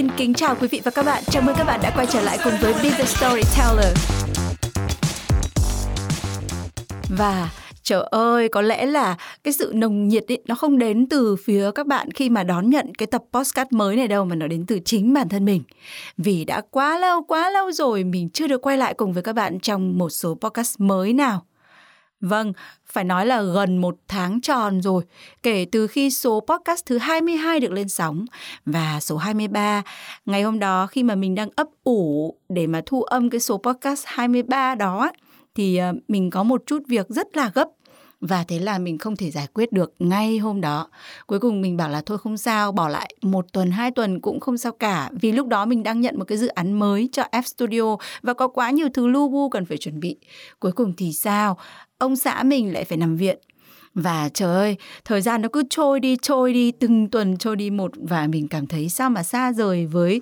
Xin kính chào quý vị và các bạn. Chào mừng các bạn đã quay trở lại cùng với Be the Storyteller. Và trời ơi, có lẽ là cái sự nồng nhiệt ấy, nó không đến từ phía các bạn khi mà đón nhận cái tập podcast mới này đâu mà nó đến từ chính bản thân mình. Vì đã quá lâu, quá lâu rồi mình chưa được quay lại cùng với các bạn trong một số podcast mới nào. Vâng, phải nói là gần một tháng tròn rồi kể từ khi số podcast thứ 22 được lên sóng. Và số 23 ngày hôm đó khi mà mình đang ấp ủ để mà thu âm cái số podcast 23 đó thì ờ, mình có một chút việc rất là gấp và thế là mình không thể giải quyết được ngay hôm đó. Cuối cùng mình bảo là thôi không sao bỏ lại một tuần hai tuần cũng không sao cả. Vì lúc đó mình đang nhận một cái dự án mới cho F Studio và có quá nhiều thứ lu bu cần phải chuẩn bị. Cuối cùng thì sao? Ông xã mình lại phải nằm viện. Và trời ơi, thời gian nó cứ trôi đi trôi đi từng tuần trôi đi một và mình cảm thấy sao mà xa rời với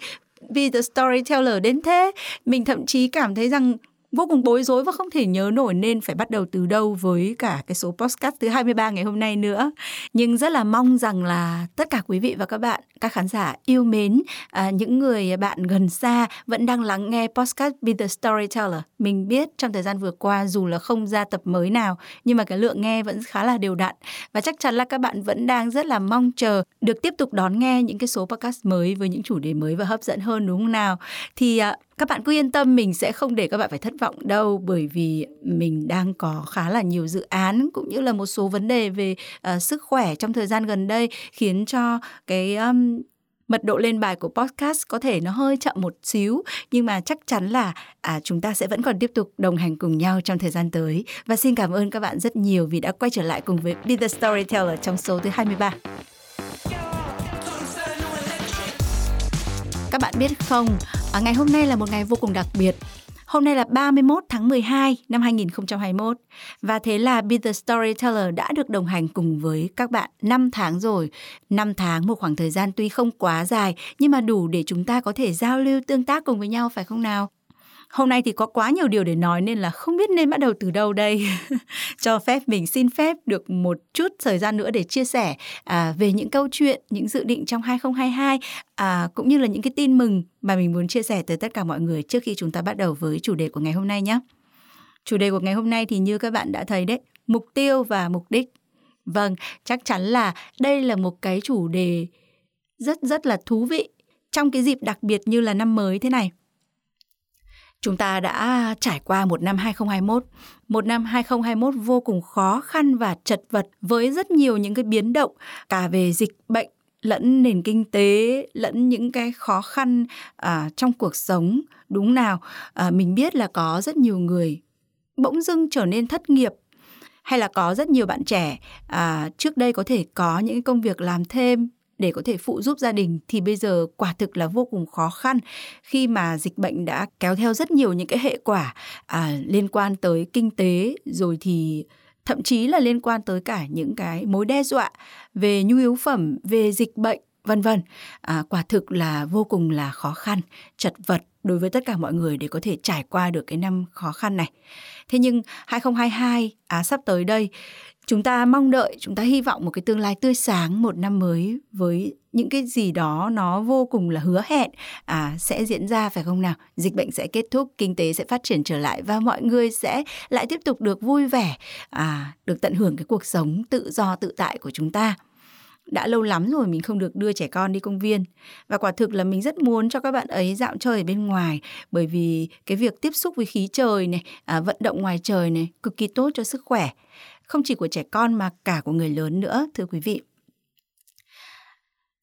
Be the Storyteller đến thế. Mình thậm chí cảm thấy rằng vô cùng bối rối và không thể nhớ nổi nên phải bắt đầu từ đâu với cả cái số podcast thứ 23 ngày hôm nay nữa. Nhưng rất là mong rằng là tất cả quý vị và các bạn, các khán giả yêu mến, à, những người bạn gần xa vẫn đang lắng nghe podcast Be The Storyteller. Mình biết trong thời gian vừa qua dù là không ra tập mới nào nhưng mà cái lượng nghe vẫn khá là đều đặn và chắc chắn là các bạn vẫn đang rất là mong chờ được tiếp tục đón nghe những cái số podcast mới với những chủ đề mới và hấp dẫn hơn đúng không nào? Thì à, các bạn cứ yên tâm mình sẽ không để các bạn phải thất vọng đâu bởi vì mình đang có khá là nhiều dự án cũng như là một số vấn đề về uh, sức khỏe trong thời gian gần đây khiến cho cái um, mật độ lên bài của podcast có thể nó hơi chậm một xíu nhưng mà chắc chắn là à, chúng ta sẽ vẫn còn tiếp tục đồng hành cùng nhau trong thời gian tới và xin cảm ơn các bạn rất nhiều vì đã quay trở lại cùng với Be the Storyteller trong số thứ 23. Các bạn biết không, à, ngày hôm nay là một ngày vô cùng đặc biệt. Hôm nay là 31 tháng 12 năm 2021 và thế là Be The Storyteller đã được đồng hành cùng với các bạn 5 tháng rồi. 5 tháng, một khoảng thời gian tuy không quá dài, nhưng mà đủ để chúng ta có thể giao lưu tương tác cùng với nhau, phải không nào? Hôm nay thì có quá nhiều điều để nói nên là không biết nên bắt đầu từ đâu đây. Cho phép mình xin phép được một chút thời gian nữa để chia sẻ à, về những câu chuyện, những dự định trong 2022 à, cũng như là những cái tin mừng mà mình muốn chia sẻ tới tất cả mọi người trước khi chúng ta bắt đầu với chủ đề của ngày hôm nay nhé. Chủ đề của ngày hôm nay thì như các bạn đã thấy đấy, mục tiêu và mục đích. Vâng, chắc chắn là đây là một cái chủ đề rất rất là thú vị trong cái dịp đặc biệt như là năm mới thế này. Chúng ta đã trải qua một năm 2021, một năm 2021 vô cùng khó khăn và chật vật với rất nhiều những cái biến động cả về dịch bệnh lẫn nền kinh tế lẫn những cái khó khăn à, trong cuộc sống. Đúng nào à, mình biết là có rất nhiều người bỗng dưng trở nên thất nghiệp hay là có rất nhiều bạn trẻ à, trước đây có thể có những công việc làm thêm để có thể phụ giúp gia đình thì bây giờ quả thực là vô cùng khó khăn. Khi mà dịch bệnh đã kéo theo rất nhiều những cái hệ quả à, liên quan tới kinh tế rồi thì thậm chí là liên quan tới cả những cái mối đe dọa về nhu yếu phẩm về dịch bệnh vân vân. À, quả thực là vô cùng là khó khăn chật vật đối với tất cả mọi người để có thể trải qua được cái năm khó khăn này. Thế nhưng 2022 à sắp tới đây chúng ta mong đợi, chúng ta hy vọng một cái tương lai tươi sáng một năm mới với những cái gì đó nó vô cùng là hứa hẹn à sẽ diễn ra, phải không nào? Dịch bệnh sẽ kết thúc, kinh tế sẽ phát triển trở lại và mọi người sẽ lại tiếp tục được vui vẻ à được tận hưởng cái cuộc sống tự do tự tại của chúng ta đã lâu lắm rồi mình không được đưa trẻ con đi công viên. Và quả thực là mình rất muốn cho các bạn ấy dạo chơi ở bên ngoài bởi vì cái việc tiếp xúc với khí trời này à, vận động ngoài trời này cực kỳ tốt cho sức khỏe. Không chỉ của trẻ con mà cả của người lớn nữa thưa quý vị.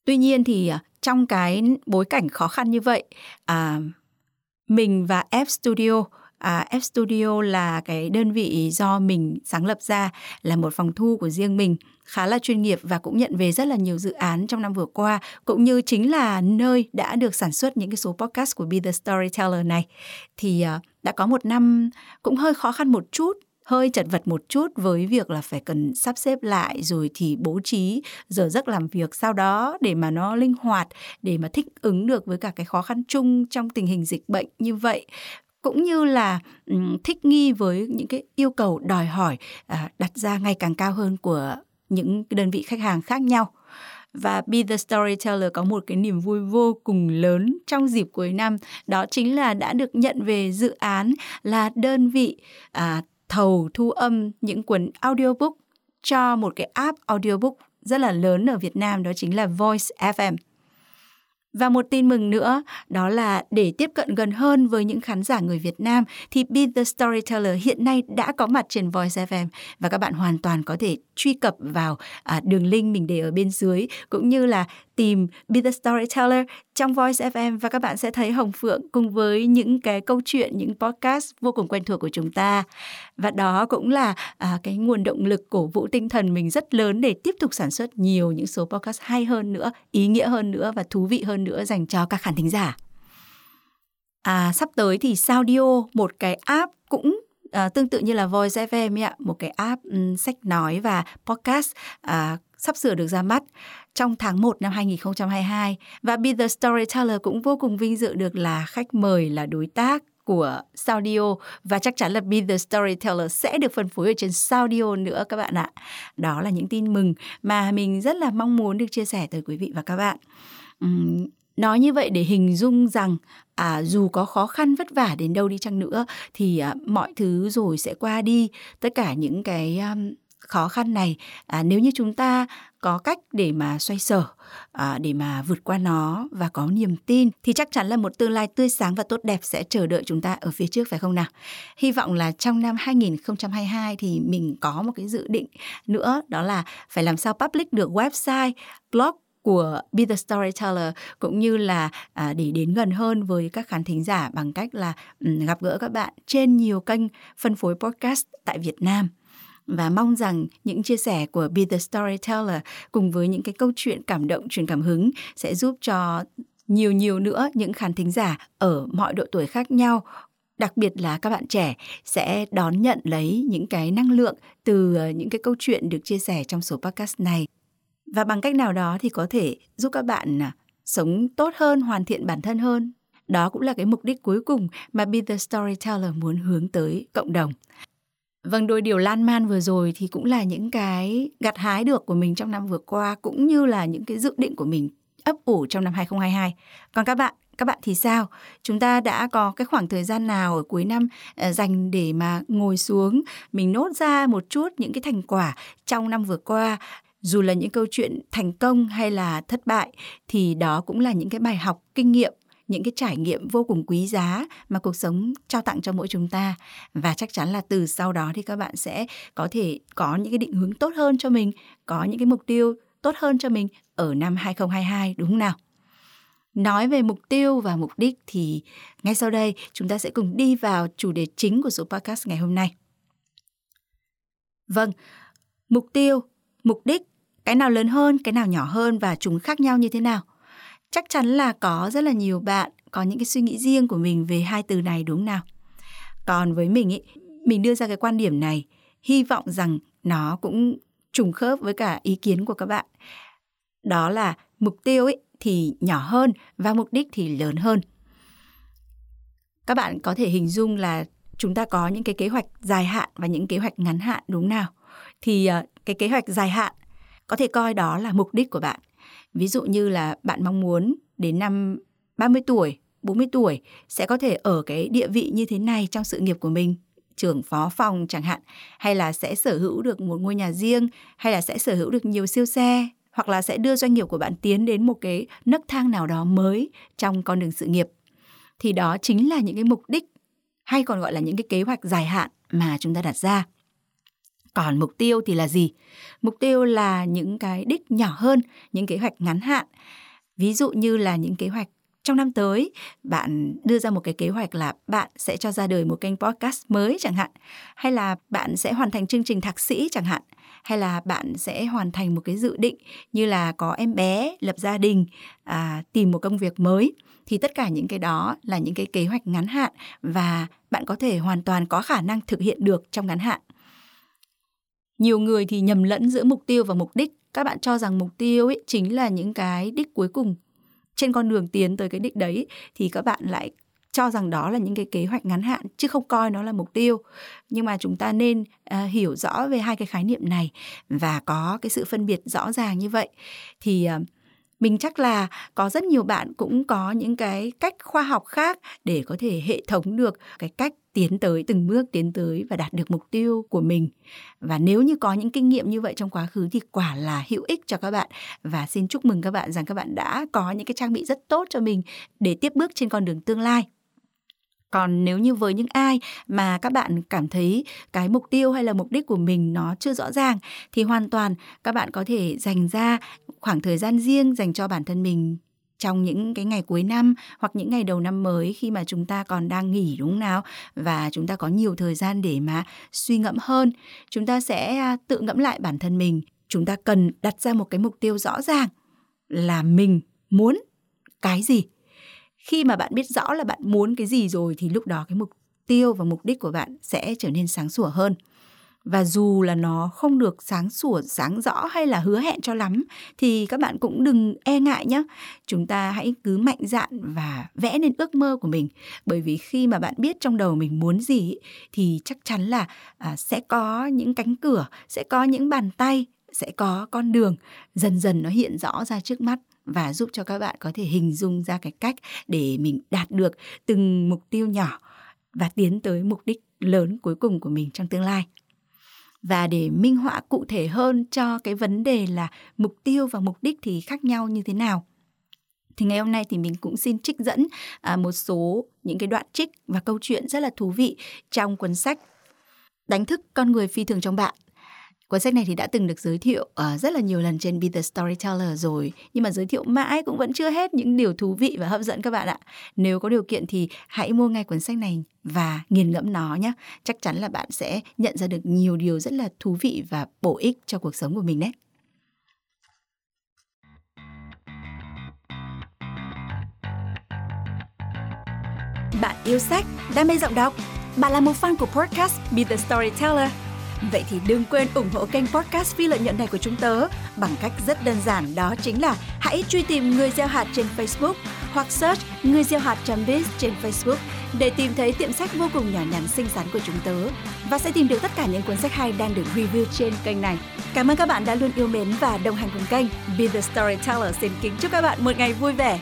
Tuy nhiên thì à, trong cái bối cảnh khó khăn như vậy à, mình và F Studio à, F Studio là cái đơn vị do mình sáng lập ra là một phòng thu của riêng mình khá là chuyên nghiệp và cũng nhận về rất là nhiều dự án trong năm vừa qua, cũng như chính là nơi đã được sản xuất những cái số podcast của Be the Storyteller này. Thì ờ, đã có một năm cũng hơi khó khăn một chút, hơi chật vật một chút với việc là phải cần sắp xếp lại rồi thì bố trí giờ giấc làm việc sau đó để mà nó linh hoạt, để mà thích ứng được với cả cái khó khăn chung trong tình hình dịch bệnh như vậy. Cũng như là thích nghi với những cái yêu cầu đòi hỏi à, đặt ra ngày càng cao hơn của những đơn vị khách hàng khác nhau và Be the Storyteller có một cái niềm vui vô cùng lớn trong dịp cuối năm đó chính là đã được nhận về dự án là đơn vị à, thầu thu âm những cuốn audiobook cho một cái app audiobook rất là lớn ở Việt Nam đó chính là Voice FM. Và một tin mừng nữa đó là để tiếp cận gần hơn với những khán giả người Việt Nam thì Be the Storyteller hiện nay đã có mặt trên Voice FM và các bạn hoàn toàn có thể truy cập vào à, đường link mình để ở bên dưới cũng như là tìm Be the Storyteller trong Voice FM và các bạn sẽ thấy Hồng Phượng cùng với những cái câu chuyện, những podcast vô cùng quen thuộc của chúng ta. Và đó cũng là à, cái nguồn động lực cổ vũ tinh thần mình rất lớn để tiếp tục sản xuất nhiều những số podcast hay hơn nữa, ý nghĩa hơn nữa và thú vị hơn nữa dành cho các khán thính giả. À, sắp tới thì Saudio, một cái app cũng à, tương tự như là Voice FM ạ, một cái app um, sách nói và podcast à, sắp sửa được ra mắt trong tháng 1 năm 2022 và Be the Storyteller cũng vô cùng vinh dự được là khách mời là đối tác của Saudio và chắc chắn là Be the Storyteller sẽ được phân phối ở trên Saudio nữa các bạn ạ. Đó là những tin mừng mà mình rất là mong muốn được chia sẻ tới quý vị và các bạn. Uhm, nói như vậy để hình dung rằng à, dù có khó khăn vất vả đến đâu đi chăng nữa thì à, mọi thứ rồi sẽ qua đi tất cả những cái um, khó khăn này à, nếu như chúng ta có cách để mà xoay sở à, để mà vượt qua nó và có niềm tin thì chắc chắn là một tương lai tươi sáng và tốt đẹp sẽ chờ đợi chúng ta ở phía trước phải không nào? Hy vọng là trong năm 2022 thì mình có một cái dự định nữa đó là phải làm sao public được website, blog của Be the Storyteller cũng như là à, để đến gần hơn với các khán thính giả bằng cách là um, gặp gỡ các bạn trên nhiều kênh phân phối podcast tại Việt Nam. Và mong rằng những chia sẻ của Be the Storyteller cùng với những cái câu chuyện cảm động truyền cảm hứng sẽ giúp cho nhiều nhiều nữa những khán thính giả ở mọi độ tuổi khác nhau đặc biệt là các bạn trẻ sẽ đón nhận lấy những cái năng lượng từ ờ, những cái câu chuyện được chia sẻ trong số podcast này và bằng cách nào đó thì có thể giúp các bạn à, sống tốt hơn hoàn thiện bản thân hơn đó cũng là cái mục đích cuối cùng mà Be the Storyteller muốn hướng tới cộng đồng. Vâng, đôi điều lan man vừa rồi thì cũng là những cái gặt hái được của mình trong năm vừa qua cũng như là những cái dự định của mình ấp ủ trong năm 2022. Còn các bạn, các bạn thì sao? Chúng ta đã có cái khoảng thời gian nào ở cuối năm à, dành để mà ngồi xuống mình nốt ra một chút những cái thành quả trong năm vừa qua dù là những câu chuyện thành công hay là thất bại thì đó cũng là những cái bài học kinh nghiệm những cái trải nghiệm vô cùng quý giá mà cuộc sống trao tặng cho mỗi chúng ta và chắc chắn là từ sau đó thì các bạn sẽ có thể có những cái định hướng tốt hơn cho mình, có những cái mục tiêu tốt hơn cho mình ở năm 2022 đúng không nào? Nói về mục tiêu và mục đích thì ngay sau đây chúng ta sẽ cùng đi vào chủ đề chính của số podcast ngày hôm nay. Vâng, mục tiêu, mục đích, cái nào lớn hơn, cái nào nhỏ hơn và chúng khác nhau như thế nào? chắc chắn là có rất là nhiều bạn có những cái suy nghĩ riêng của mình về hai từ này đúng nào? Còn với mình ý, mình đưa ra cái quan điểm này hy vọng rằng nó cũng trùng khớp với cả ý kiến của các bạn. Đó là mục tiêu ấy thì nhỏ hơn và mục đích thì lớn hơn. Các bạn có thể hình dung là chúng ta có những cái kế hoạch dài hạn và những kế hoạch ngắn hạn đúng nào? Thì ờ, cái kế hoạch dài hạn có thể coi đó là mục đích của bạn Ví dụ như là bạn mong muốn đến năm 30 tuổi, 40 tuổi sẽ có thể ở cái địa vị như thế này trong sự nghiệp của mình, trưởng phó phòng chẳng hạn, hay là sẽ sở hữu được một ngôi nhà riêng, hay là sẽ sở hữu được nhiều siêu xe, hoặc là sẽ đưa doanh nghiệp của bạn tiến đến một cái nấc thang nào đó mới trong con đường sự nghiệp. Thì đó chính là những cái mục đích hay còn gọi là những cái kế hoạch dài hạn mà chúng ta đặt ra. Còn mục tiêu thì là gì? Mục tiêu là những cái đích nhỏ hơn, những kế hoạch ngắn hạn. Ví dụ như là những kế hoạch trong năm tới bạn đưa ra một cái kế hoạch là bạn sẽ cho ra đời một kênh podcast mới chẳng hạn hay là bạn sẽ hoàn thành chương trình thạc sĩ chẳng hạn hay là bạn sẽ hoàn thành một cái dự định như là có em bé lập gia đình à, tìm một công việc mới thì tất cả những cái đó là những cái kế hoạch ngắn hạn và bạn có thể hoàn toàn có khả năng thực hiện được trong ngắn hạn nhiều người thì nhầm lẫn giữa mục tiêu và mục đích. Các bạn cho rằng mục tiêu ấy chính là những cái đích cuối cùng. Trên con đường tiến tới cái đích đấy thì các bạn lại cho rằng đó là những cái kế hoạch ngắn hạn chứ không coi nó là mục tiêu. Nhưng mà chúng ta nên uh, hiểu rõ về hai cái khái niệm này và có cái sự phân biệt rõ ràng như vậy. Thì uh, mình chắc là có rất nhiều bạn cũng có những cái cách khoa học khác để có thể hệ thống được cái cách tiến tới, từng bước tiến tới và đạt được mục tiêu của mình. Và nếu như có những kinh nghiệm như vậy trong quá khứ thì quả là hữu ích cho các bạn. Và xin chúc mừng các bạn rằng các bạn đã có những cái trang bị rất tốt cho mình để tiếp bước trên con đường tương lai. Còn nếu như với những ai mà các bạn cảm thấy cái mục tiêu hay là mục đích của mình nó chưa rõ ràng, thì hoàn toàn các bạn có thể dành ra khoảng thời gian riêng dành cho bản thân mình trong những cái ngày cuối năm hoặc những ngày đầu năm mới khi mà chúng ta còn đang nghỉ, đúng không nào? Và chúng ta có nhiều thời gian để mà suy ngẫm hơn. Chúng ta sẽ à, tự ngẫm lại bản thân mình. Chúng ta cần đặt ra một cái mục tiêu rõ ràng là mình muốn cái gì. Khi mà bạn biết rõ là bạn muốn cái gì rồi thì lúc đó cái mục tiêu và mục đích của bạn sẽ trở nên sáng sủa hơn và dù là nó không được sáng sủa sáng rõ hay là hứa hẹn cho lắm thì các bạn cũng đừng e ngại nhé chúng ta hãy cứ mạnh dạn và vẽ nên ước mơ của mình. Bởi vì khi mà bạn biết trong đầu mình muốn gì thì chắc chắn là à, sẽ có những cánh cửa sẽ có những bàn tay sẽ có con đường. Dần dần nó hiện rõ ra trước mắt và giúp cho các bạn có thể hình dung ra cái cách để mình đạt được từng mục tiêu nhỏ và tiến tới mục đích lớn cuối cùng của mình trong tương lai và để minh họa cụ thể hơn cho cái vấn đề là mục tiêu và mục đích thì khác nhau như thế nào. Thì ngày hôm nay thì mình cũng xin trích dẫn à, một số những cái đoạn trích và câu chuyện rất là thú vị trong cuốn sách đánh thức con người phi thường trong bạn. Cuốn sách này thì đã từng được giới thiệu uh, rất là nhiều lần trên Be The Storyteller rồi. Nhưng mà giới thiệu mãi cũng vẫn chưa hết những điều thú vị và hấp dẫn các bạn ạ. Nếu có điều kiện thì hãy mua ngay cuốn sách này và nghiền ngẫm nó nhé. Chắc chắn là bạn sẽ nhận ra được nhiều điều rất là thú vị và bổ ích cho cuộc sống của mình đấy. Bạn yêu sách, đam mê giọng đọc. Bạn là một fan của podcast Be The Storyteller. Vậy thì đừng quên ủng hộ kênh podcast phi lợi nhuận này của chúng tớ bằng cách rất đơn giản, đó chính là hãy truy tìm người gieo hạt trên Facebook hoặc search người gieo hạt.biz trên Facebook để tìm thấy tiệm sách vô cùng nhỏ nhắn xinh xắn của chúng tớ và sẽ tìm được tất cả những cuốn sách hay đang được review trên kênh này. Cảm ơn các bạn đã luôn yêu mến và đồng hành cùng kênh. Be the Storyteller xin kính chúc các bạn một ngày vui vẻ.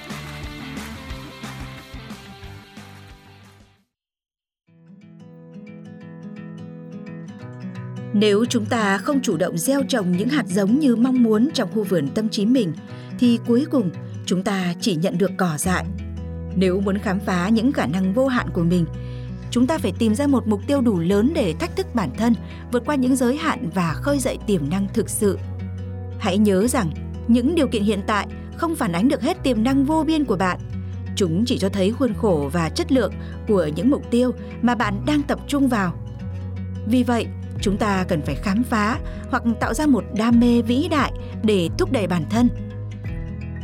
Nếu chúng ta không chủ động gieo trồng những hạt giống như mong muốn trong khu vườn tâm trí mình, thì cuối cùng chúng ta chỉ nhận được cỏ dại. Nếu muốn khám phá những khả năng vô hạn của mình, chúng ta phải tìm ra một mục tiêu đủ lớn để thách thức bản thân, vượt qua những giới hạn và khơi dậy tiềm năng thực sự. Hãy nhớ rằng, những điều kiện hiện tại không phản ánh được hết tiềm năng vô biên của bạn. Chúng chỉ cho thấy khuôn khổ và chất lượng của những mục tiêu mà bạn đang tập trung vào. Vì vậy, chúng ta cần phải khám phá hoặc tạo ra một đam mê vĩ đại để thúc đẩy bản thân.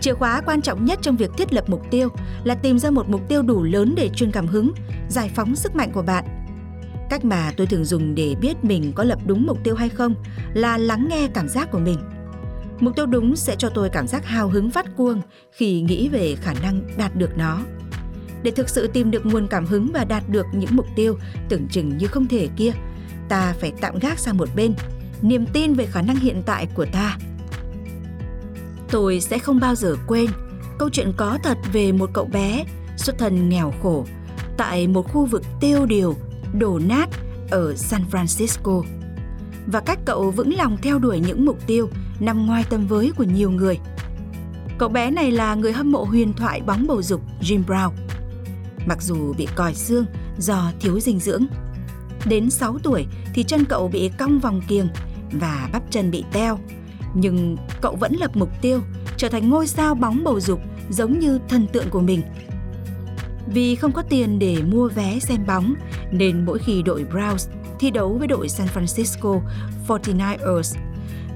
Chìa khóa quan trọng nhất trong việc thiết lập mục tiêu là tìm ra một mục tiêu đủ lớn để truyền cảm hứng, giải phóng sức mạnh của bạn. Cách mà tôi thường dùng để biết mình có lập đúng mục tiêu hay không là lắng nghe cảm giác của mình. Mục tiêu đúng sẽ cho tôi cảm giác hào hứng phát cuồng khi nghĩ về khả năng đạt được nó. Để thực sự tìm được nguồn cảm hứng và đạt được những mục tiêu tưởng chừng như không thể kia ta phải tạm gác sang một bên. Niềm tin về khả năng hiện tại của ta. Tôi sẽ không bao giờ quên câu chuyện có thật về một cậu bé xuất thân nghèo khổ tại một khu vực tiêu điều, đổ nát ở san francisco. Và cách cậu vững lòng theo đuổi những mục tiêu nằm ngoài tầm với của nhiều người. Cậu bé này là người hâm mộ huyền thoại bóng bầu dục jim brown. Mặc dù bị còi xương do thiếu dinh dưỡng Đến 6 tuổi thì chân cậu bị cong vòng kiềng và bắp chân bị teo. Nhưng cậu vẫn lập mục tiêu trở thành ngôi sao bóng bầu dục giống như thần tượng của mình. Vì không có tiền để mua vé xem bóng, nên mỗi khi đội Browns thi đấu với đội San Francisco 49ers,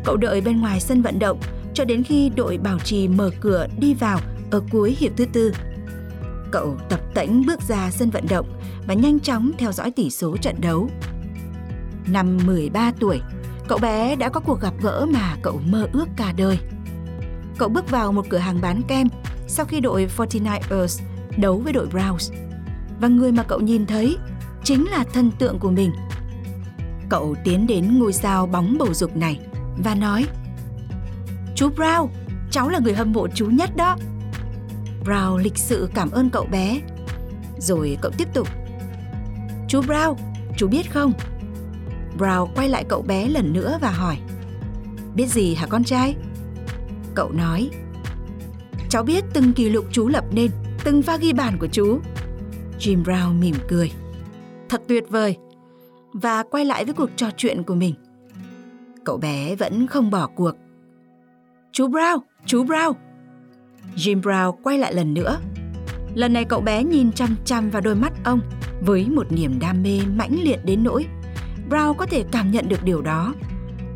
cậu đợi bên ngoài sân vận động cho đến khi đội bảo trì mở cửa đi vào ở cuối hiệp thứ tư. Cậu tập tễnh bước ra sân vận động và nhanh chóng theo dõi tỷ số trận đấu. Năm 13 tuổi, cậu bé đã có cuộc gặp gỡ mà cậu mơ ước cả đời. Cậu bước vào một cửa hàng bán kem sau khi đội 49ers đấu với đội Browns. Và người mà cậu nhìn thấy chính là thần tượng của mình. Cậu tiến đến ngôi sao bóng bầu dục này và nói Chú Brown, cháu là người hâm mộ chú nhất đó. Brown lịch sự cảm ơn cậu bé. Rồi cậu tiếp tục. Chú Brown, chú biết không? Brown quay lại cậu bé lần nữa và hỏi. Biết gì hả con trai? Cậu nói. Cháu biết từng kỷ lục chú lập nên, từng pha ghi bàn của chú. Jim Brown mỉm cười. Thật tuyệt vời. Và quay lại với cuộc trò chuyện của mình. Cậu bé vẫn không bỏ cuộc. Chú Brown, chú Brown. Jim Brown quay lại lần nữa. Lần này cậu bé nhìn chăm chăm vào đôi mắt ông với một niềm đam mê mãnh liệt đến nỗi Brown có thể cảm nhận được điều đó.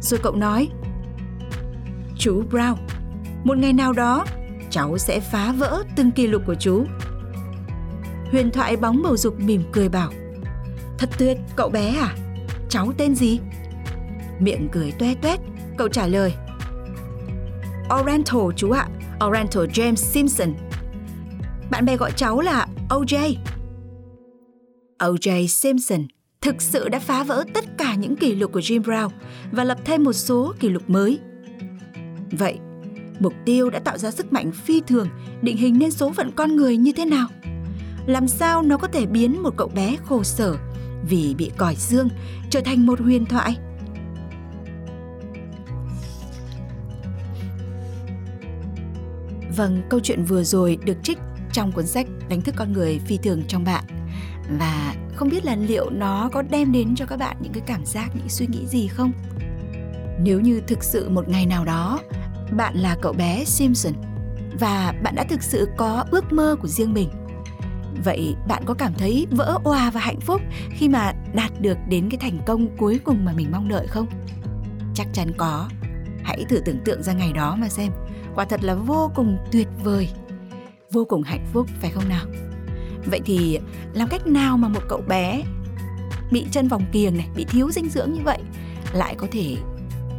Rồi cậu nói, Chú Brown, một ngày nào đó, cháu sẽ phá vỡ từng kỷ lục của chú. Huyền thoại bóng bầu dục mỉm cười bảo, Thật tuyệt, cậu bé à? Cháu tên gì? Miệng cười toe toét, cậu trả lời, Oriental chú ạ, Oriental James Simpson. Bạn bè gọi cháu là OJ. OJ Simpson thực sự đã phá vỡ tất cả những kỷ lục của Jim Brown và lập thêm một số kỷ lục mới. Vậy, mục tiêu đã tạo ra sức mạnh phi thường định hình nên số phận con người như thế nào? Làm sao nó có thể biến một cậu bé khổ sở vì bị còi xương trở thành một huyền thoại? Vâng, câu chuyện vừa rồi được trích trong cuốn sách Đánh thức con người phi thường trong bạn. Và không biết là liệu nó có đem đến cho các bạn những cái cảm giác, những suy nghĩ gì không? Nếu như thực sự một ngày nào đó bạn là cậu bé Simpson và bạn đã thực sự có ước mơ của riêng mình vậy bạn có cảm thấy vỡ òa và hạnh phúc khi mà đạt được đến cái thành công cuối cùng mà mình mong đợi không chắc chắn có hãy thử tưởng tượng ra ngày đó mà xem quả thật là vô cùng tuyệt vời vô cùng hạnh phúc, phải không nào? Vậy thì làm cách nào mà một cậu bé bị chân vòng kiềng này, bị thiếu dinh dưỡng như vậy, lại có thể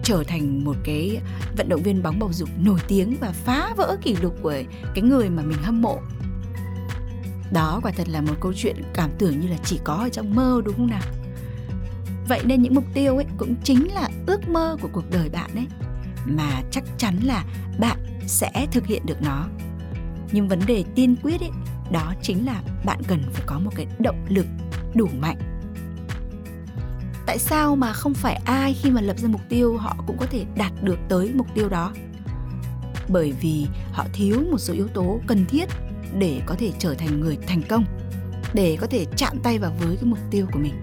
trở thành một cái vận động viên bóng bầu dục nổi tiếng và phá vỡ kỷ lục của cái người mà mình hâm mộ? Đó quả thật là một câu chuyện cảm tưởng như là chỉ có ở trong mơ, đúng không nào? Vậy nên những mục tiêu ấy cũng chính là ước mơ của cuộc đời bạn ấy, mà chắc chắn là bạn sẽ thực hiện được nó nhưng vấn đề tiên quyết ấy, đó chính là bạn cần phải có một cái động lực đủ mạnh. Tại sao mà không phải ai khi mà lập ra mục tiêu họ cũng có thể đạt được tới mục tiêu đó? Bởi vì họ thiếu một số yếu tố cần thiết để có thể trở thành người thành công, để có thể chạm tay vào với cái mục tiêu của mình.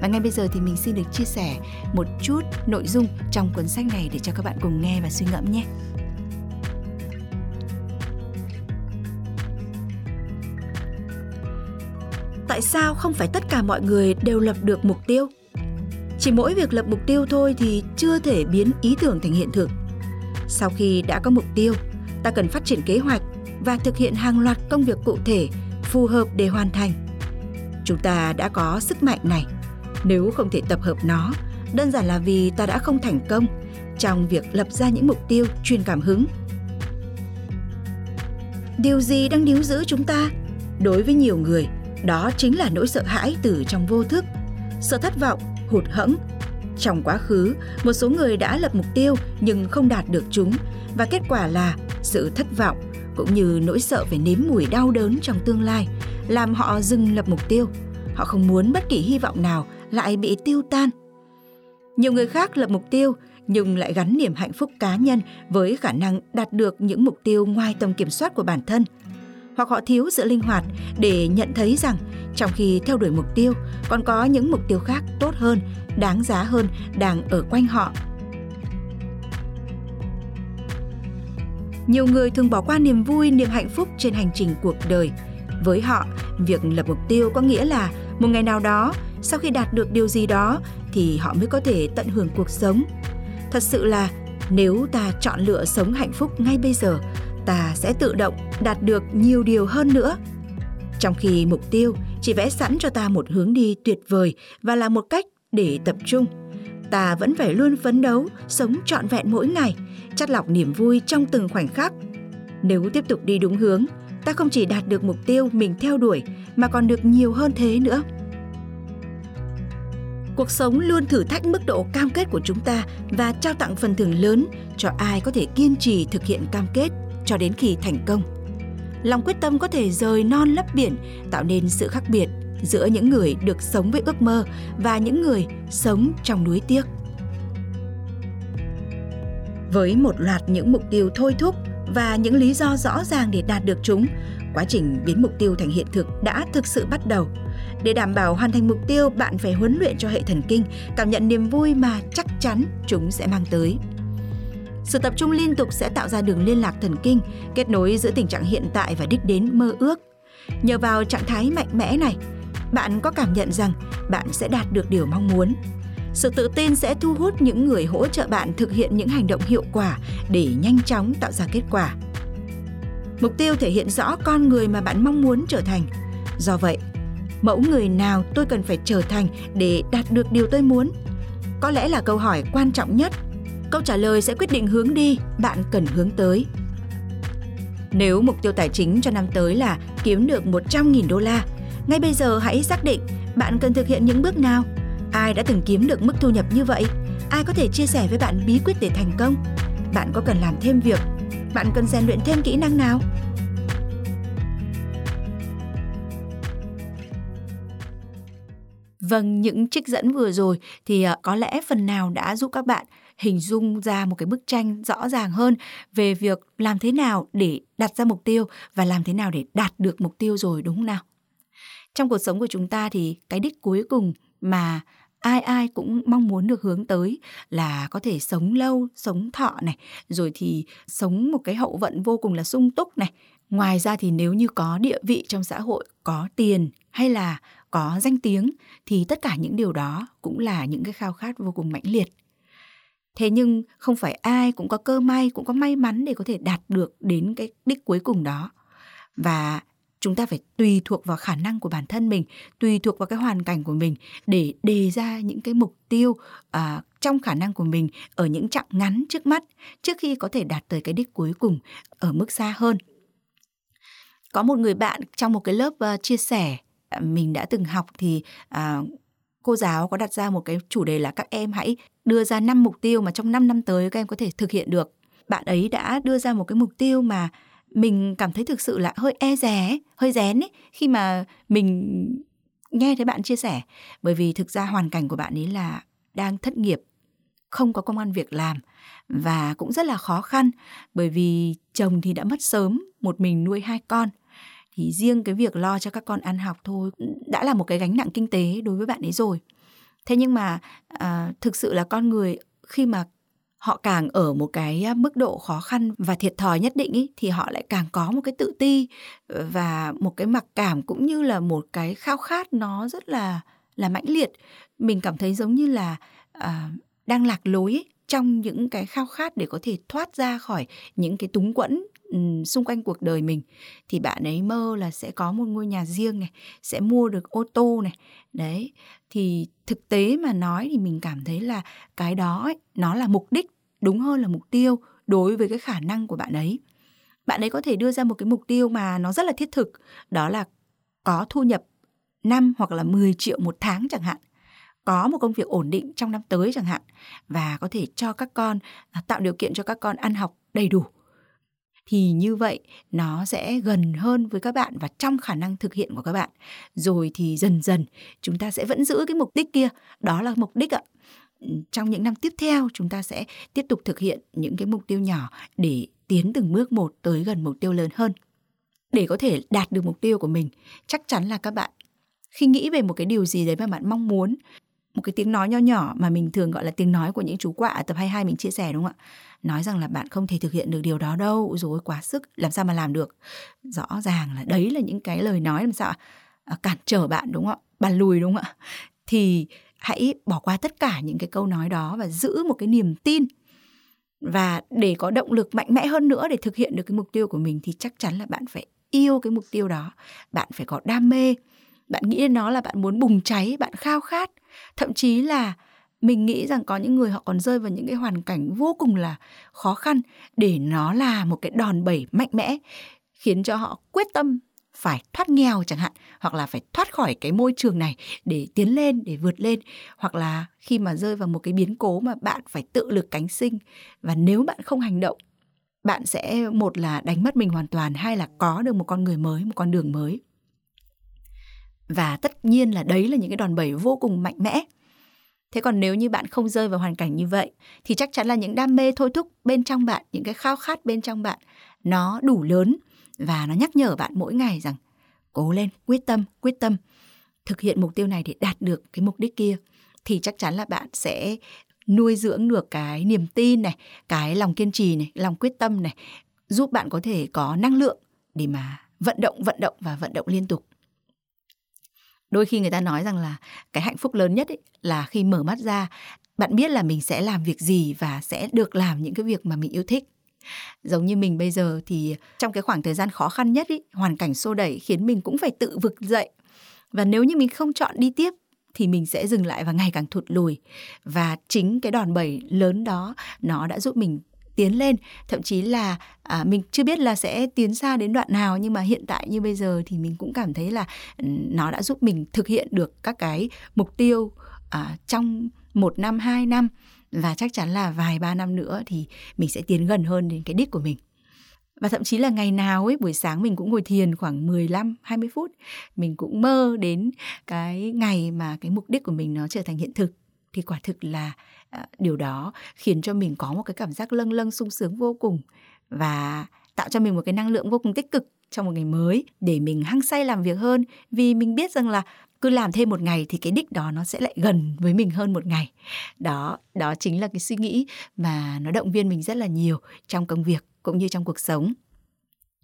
Và ngay bây giờ thì mình xin được chia sẻ một chút nội dung trong cuốn sách này để cho các bạn cùng nghe và suy ngẫm nhé. Tại sao không phải tất cả mọi người đều lập được mục tiêu? Chỉ mỗi việc lập mục tiêu thôi thì chưa thể biến ý tưởng thành hiện thực. Sau khi đã có mục tiêu, ta cần phát triển kế hoạch và thực hiện hàng loạt công việc cụ thể phù hợp để hoàn thành. Chúng ta đã có sức mạnh này. Nếu không thể tập hợp nó, đơn giản là vì ta đã không thành công trong việc lập ra những mục tiêu truyền cảm hứng. Điều gì đang níu giữ chúng ta? Đối với nhiều người đó chính là nỗi sợ hãi từ trong vô thức, sợ thất vọng, hụt hẫng. Trong quá khứ, một số người đã lập mục tiêu nhưng không đạt được chúng, và kết quả là sự thất vọng cũng như nỗi sợ phải nếm mùi đau đớn trong tương lai làm họ dừng lập mục tiêu. Họ không muốn bất kỳ hy vọng nào lại bị tiêu tan. Nhiều người khác lập mục tiêu nhưng lại gắn niềm hạnh phúc cá nhân với khả năng đạt được những mục tiêu ngoài tầm kiểm soát của bản thân hoặc họ thiếu sự linh hoạt để nhận thấy rằng trong khi theo đuổi mục tiêu còn có những mục tiêu khác tốt hơn đáng giá hơn đang ở quanh họ Nhiều người thường bỏ qua niềm vui, niềm hạnh phúc trên hành trình cuộc đời. Với họ, việc lập mục tiêu có nghĩa là một ngày nào đó, sau khi đạt được điều gì đó thì họ mới có thể tận hưởng cuộc sống. Thật sự là nếu ta chọn lựa sống hạnh phúc ngay bây giờ, ta sẽ tự động đạt được nhiều điều hơn nữa. Trong khi mục tiêu chỉ vẽ sẵn cho ta một hướng đi tuyệt vời và là một cách để tập trung, ta vẫn phải luôn phấn đấu, sống trọn vẹn mỗi ngày, chắt lọc niềm vui trong từng khoảnh khắc. Nếu tiếp tục đi đúng hướng, ta không chỉ đạt được mục tiêu mình theo đuổi mà còn được nhiều hơn thế nữa. Cuộc sống luôn thử thách mức độ cam kết của chúng ta và trao tặng phần thưởng lớn cho ai có thể kiên trì thực hiện cam kết cho đến khi thành công. Lòng quyết tâm có thể rời non lấp biển, tạo nên sự khác biệt giữa những người được sống với ước mơ và những người sống trong núi tiếc. Với một loạt những mục tiêu thôi thúc và những lý do rõ ràng để đạt được chúng, quá trình biến mục tiêu thành hiện thực đã thực sự bắt đầu. Để đảm bảo hoàn thành mục tiêu, bạn phải huấn luyện cho hệ thần kinh cảm nhận niềm vui mà chắc chắn chúng sẽ mang tới. Sự tập trung liên tục sẽ tạo ra đường liên lạc thần kinh, kết nối giữa tình trạng hiện tại và đích đến mơ ước. Nhờ vào trạng thái mạnh mẽ này, bạn có cảm nhận rằng bạn sẽ đạt được điều mong muốn. Sự tự tin sẽ thu hút những người hỗ trợ bạn thực hiện những hành động hiệu quả để nhanh chóng tạo ra kết quả. Mục tiêu thể hiện rõ con người mà bạn mong muốn trở thành. Do vậy, mẫu người nào tôi cần phải trở thành để đạt được điều tôi muốn? Có lẽ là câu hỏi quan trọng nhất. Câu trả lời sẽ quyết định hướng đi bạn cần hướng tới. Nếu mục tiêu tài chính cho năm tới là kiếm được 100.000 đô la, ngay bây giờ hãy xác định bạn cần thực hiện những bước nào. Ai đã từng kiếm được mức thu nhập như vậy? Ai có thể chia sẻ với bạn bí quyết để thành công? Bạn có cần làm thêm việc? Bạn cần rèn luyện thêm kỹ năng nào? Vâng, những trích dẫn vừa rồi thì ờ, có lẽ phần nào đã giúp các bạn hình dung ra một cái bức tranh rõ ràng hơn về việc làm thế nào để đặt ra mục tiêu và làm thế nào để đạt được mục tiêu rồi đúng không nào? trong cuộc sống của chúng ta thì cái đích cuối cùng mà ai ai cũng mong muốn được hướng tới là có thể sống lâu, sống thọ này, rồi thì sống một cái hậu vận vô cùng là sung túc này. Ngoài ra thì nếu như có địa vị trong xã hội, có tiền hay là có danh tiếng thì tất cả những điều đó cũng là những cái khao khát vô cùng mãnh liệt. Thế nhưng không phải ai cũng có cơ may, cũng có may mắn để có thể đạt được đến cái đích cuối cùng đó. Và chúng ta phải tùy thuộc vào khả năng của bản thân mình tùy thuộc vào cái hoàn cảnh của mình để đề ra những cái mục tiêu uh, trong khả năng của mình ở những chặng ngắn trước mắt trước khi có thể đạt tới cái đích cuối cùng ở mức xa hơn có một người bạn trong một cái lớp uh, chia sẻ uh, mình đã từng học thì uh, cô giáo có đặt ra một cái chủ đề là các em hãy đưa ra năm mục tiêu mà trong 5 năm tới các em có thể thực hiện được. Bạn ấy đã đưa ra một cái mục tiêu mà mình cảm thấy thực sự là hơi e dè hơi rén ấy, khi mà mình nghe thấy bạn chia sẻ. Bởi vì thực ra hoàn cảnh của bạn ấy là đang thất nghiệp, không có công an việc làm và cũng rất là khó khăn. Bởi vì chồng thì đã mất sớm, một mình nuôi hai con. Thì riêng cái việc lo cho các con ăn học thôi đã là một cái gánh nặng kinh tế đối với bạn ấy rồi thế nhưng mà à, thực sự là con người khi mà họ càng ở một cái mức độ khó khăn và thiệt thòi nhất định ý, thì họ lại càng có một cái tự ti và một cái mặc cảm cũng như là một cái khao khát nó rất là là mãnh liệt. Mình cảm thấy giống như là à, đang lạc lối ý, trong những cái khao khát để có thể thoát ra khỏi những cái túng quẫn Ừ, xung quanh cuộc đời mình thì bạn ấy mơ là sẽ có một ngôi nhà riêng này sẽ mua được ô tô này. Đấy thì thực tế mà nói thì mình cảm thấy là cái đó ấy, nó là mục đích đúng hơn là mục tiêu đối với cái khả năng của bạn ấy. Bạn ấy có thể đưa ra một cái mục tiêu mà nó rất là thiết thực đó là có thu nhập 5 hoặc là 10 triệu một tháng chẳng hạn có một công việc ổn định trong năm tới chẳng hạn và có thể cho các con à, tạo điều kiện cho các con ăn học đầy đủ thì như vậy nó sẽ gần hơn với các bạn và trong khả năng thực hiện của các bạn. Rồi thì dần dần, chúng ta sẽ vẫn giữ cái mục đích kia, đó là mục đích ạ. Trong những năm tiếp theo, chúng ta sẽ tiếp tục thực hiện những cái mục tiêu nhỏ để tiến từng bước một tới gần mục tiêu lớn hơn. Để có thể đạt được mục tiêu của mình, chắc chắn là các bạn, khi nghĩ về một cái điều gì đấy mà bạn mong muốn một cái tiếng nói nho nhỏ mà mình thường gọi là tiếng nói của những chú quạ ở tập 22 mình chia sẻ đúng không ạ? Nói rằng là bạn không thể thực hiện được điều đó đâu, rồi quá sức, làm sao mà làm được. Rõ ràng là đấy là những cái lời nói làm sao à, cản trở bạn đúng không ạ? bạn lùi đúng không ạ? Thì hãy bỏ qua tất cả những cái câu nói đó và giữ một cái niềm tin và để có động lực mạnh mẽ hơn nữa để thực hiện được cái mục tiêu của mình thì chắc chắn là bạn phải yêu cái mục tiêu đó bạn phải có đam mê bạn nghĩ đến nó là bạn muốn bùng cháy, bạn khao khát. Thậm chí là mình nghĩ rằng có những người họ còn rơi vào những cái hoàn cảnh vô cùng là khó khăn để nó là một cái đòn bẩy mạnh mẽ, khiến cho họ quyết tâm phải thoát nghèo chẳng hạn, hoặc là phải thoát khỏi cái môi trường này để tiến lên, để vượt lên. Hoặc là khi mà rơi vào một cái biến cố mà bạn phải tự lực cánh sinh. Và nếu bạn không hành động, bạn sẽ, một là đánh mất mình hoàn toàn, hai là có được một con người mới, một con đường mới và tất nhiên là đấy là những cái đòn bẩy vô cùng mạnh mẽ. Thế còn nếu như bạn không rơi vào hoàn cảnh như vậy, thì chắc chắn là những đam mê thôi thúc bên trong bạn, những cái khao khát bên trong bạn, nó đủ lớn. Và nó nhắc nhở bạn mỗi ngày rằng, cố lên, quyết tâm quyết tâm. Thực hiện mục tiêu này để đạt được cái mục đích kia, thì chắc chắn là bạn sẽ nuôi dưỡng được cái niềm tin này, cái lòng kiên trì này, lòng quyết tâm này, giúp bạn có thể có năng lượng để mà vận động vận động và vận động liên tục đôi khi người ta nói rằng là cái hạnh phúc lớn nhất ấy là khi mở mắt ra bạn biết là mình sẽ làm việc gì và sẽ được làm những cái việc mà mình yêu thích. Giống như mình bây giờ thì trong cái khoảng thời gian khó khăn nhất ý, hoàn cảnh xô đẩy khiến mình cũng phải tự vực dậy. Và nếu như mình không chọn đi tiếp thì mình sẽ dừng lại và ngày càng thụt lùi. Và chính cái đòn bẩy lớn đó nó đã giúp mình tiến lên. Thậm chí là à, mình chưa biết là sẽ tiến xa đến đoạn nào nhưng mà hiện tại như bây giờ thì mình cũng cảm thấy là ừ, nó đã giúp mình thực hiện được các cái mục tiêu à, trong một năm hai năm và chắc chắn là vài ba năm nữa thì mình sẽ tiến gần hơn đến cái đích của mình. Và thậm chí là ngày nào ấy buổi sáng mình cũng ngồi thiền khoảng 15 20 phút. Mình cũng mơ đến cái ngày mà cái mục đích của mình nó trở thành hiện thực thì quả thực là à, điều đó khiến cho mình có một cái cảm giác lâng lâng, sung sướng vô cùng và tạo cho mình một cái năng lượng vô cùng tích cực trong một ngày mới để mình hăng say làm việc hơn. Vì mình biết rằng là cứ làm thêm một ngày thì cái đích đó nó sẽ lại gần với mình hơn một ngày. Đó đó chính là cái suy nghĩ mà nó động viên mình rất là nhiều trong công việc cũng như trong cuộc sống.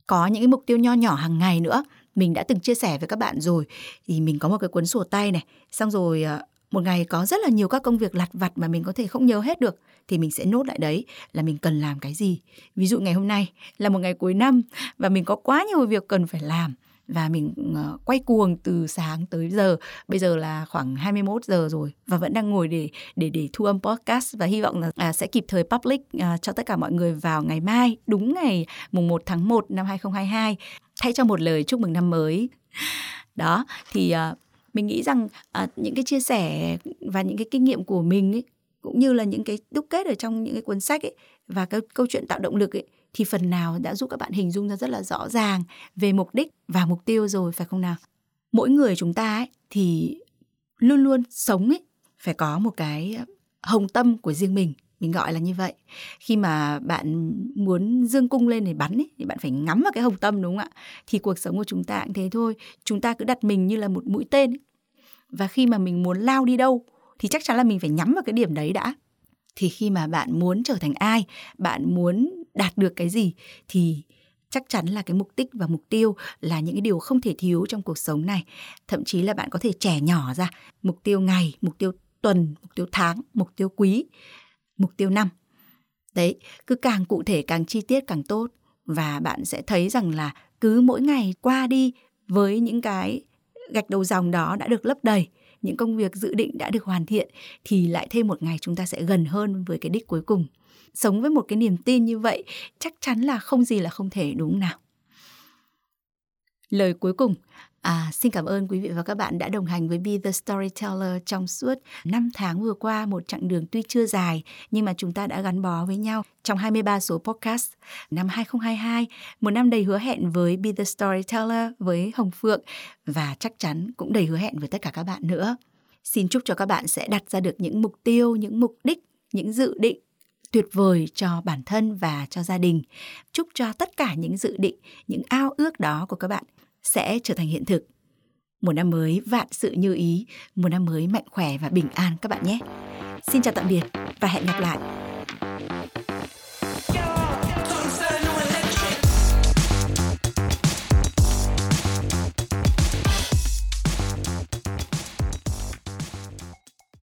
Có những cái mục tiêu nho nhỏ hàng ngày nữa, mình đã từng chia sẻ với các bạn rồi. Thì mình có một cái cuốn sổ tay này, xong rồi ờ, một ngày có rất là nhiều các công việc lặt vặt mà mình có thể không nhớ hết được thì mình sẽ nốt lại đấy là mình cần làm cái gì. Ví dụ ngày hôm nay là một ngày cuối năm và mình có quá nhiều việc cần phải làm và mình ờ, quay cuồng từ sáng tới giờ. Bây giờ là khoảng 21 giờ rồi và vẫn đang ngồi để để để thu âm podcast và hy vọng là à, sẽ kịp thời public à, cho tất cả mọi người vào ngày mai đúng ngày mùng 1 tháng 1 năm 2022 thay cho một lời chúc mừng năm mới. Đó thì ờ, mình nghĩ rằng à, những cái chia sẻ và những cái kinh nghiệm của mình ấy, cũng như là những cái đúc kết ở trong những cái cuốn sách ấy và cái câu chuyện tạo động lực ấy thì phần nào đã giúp các bạn hình dung ra rất là rõ ràng về mục đích và mục tiêu rồi phải không nào? Mỗi người chúng ta ấy thì luôn luôn sống ấy phải có một cái hồng tâm của riêng mình mình gọi là như vậy. Khi mà bạn muốn dương cung lên để bắn ấy, thì bạn phải ngắm vào cái hồng tâm đúng không ạ? Thì cuộc sống của chúng ta cũng thế thôi. Chúng ta cứ đặt mình như là một mũi tên ấy. và khi mà mình muốn lao đi đâu thì chắc chắn là mình phải nhắm vào cái điểm đấy đã. Thì khi mà bạn muốn trở thành ai bạn muốn đạt được cái gì thì chắc chắn là cái mục đích và mục tiêu là những cái điều không thể thiếu trong cuộc sống này. Thậm chí là bạn có thể trẻ nhỏ ra mục tiêu ngày mục tiêu tuần mục tiêu tháng mục tiêu quý mục tiêu năm. Đấy, cứ càng cụ thể, càng chi tiết, càng tốt. Và bạn sẽ thấy rằng là cứ mỗi ngày qua đi với những cái gạch đầu dòng đó đã được lấp đầy, những công việc dự định đã được hoàn thiện, thì lại thêm một ngày chúng ta sẽ gần hơn với cái đích cuối cùng. Sống với một cái niềm tin như vậy, chắc chắn là không gì là không thể, đúng nào? Lời cuối cùng À, xin cảm ơn quý vị và các bạn đã đồng hành với Be The Storyteller trong suốt 5 tháng vừa qua, một chặng đường tuy chưa dài nhưng mà chúng ta đã gắn bó với nhau trong 23 số podcast năm 2022, một năm đầy hứa hẹn với Be The Storyteller với Hồng Phượng và chắc chắn cũng đầy hứa hẹn với tất cả các bạn nữa. Xin chúc cho các bạn sẽ đặt ra được những mục tiêu, những mục đích, những dự định tuyệt vời cho bản thân và cho gia đình. Chúc cho tất cả những dự định, những ao ước đó của các bạn sẽ trở thành hiện thực. một năm mới vạn sự như ý, một năm mới mạnh khỏe và bình an các bạn nhé. Xin chào tạm biệt và hẹn gặp lại.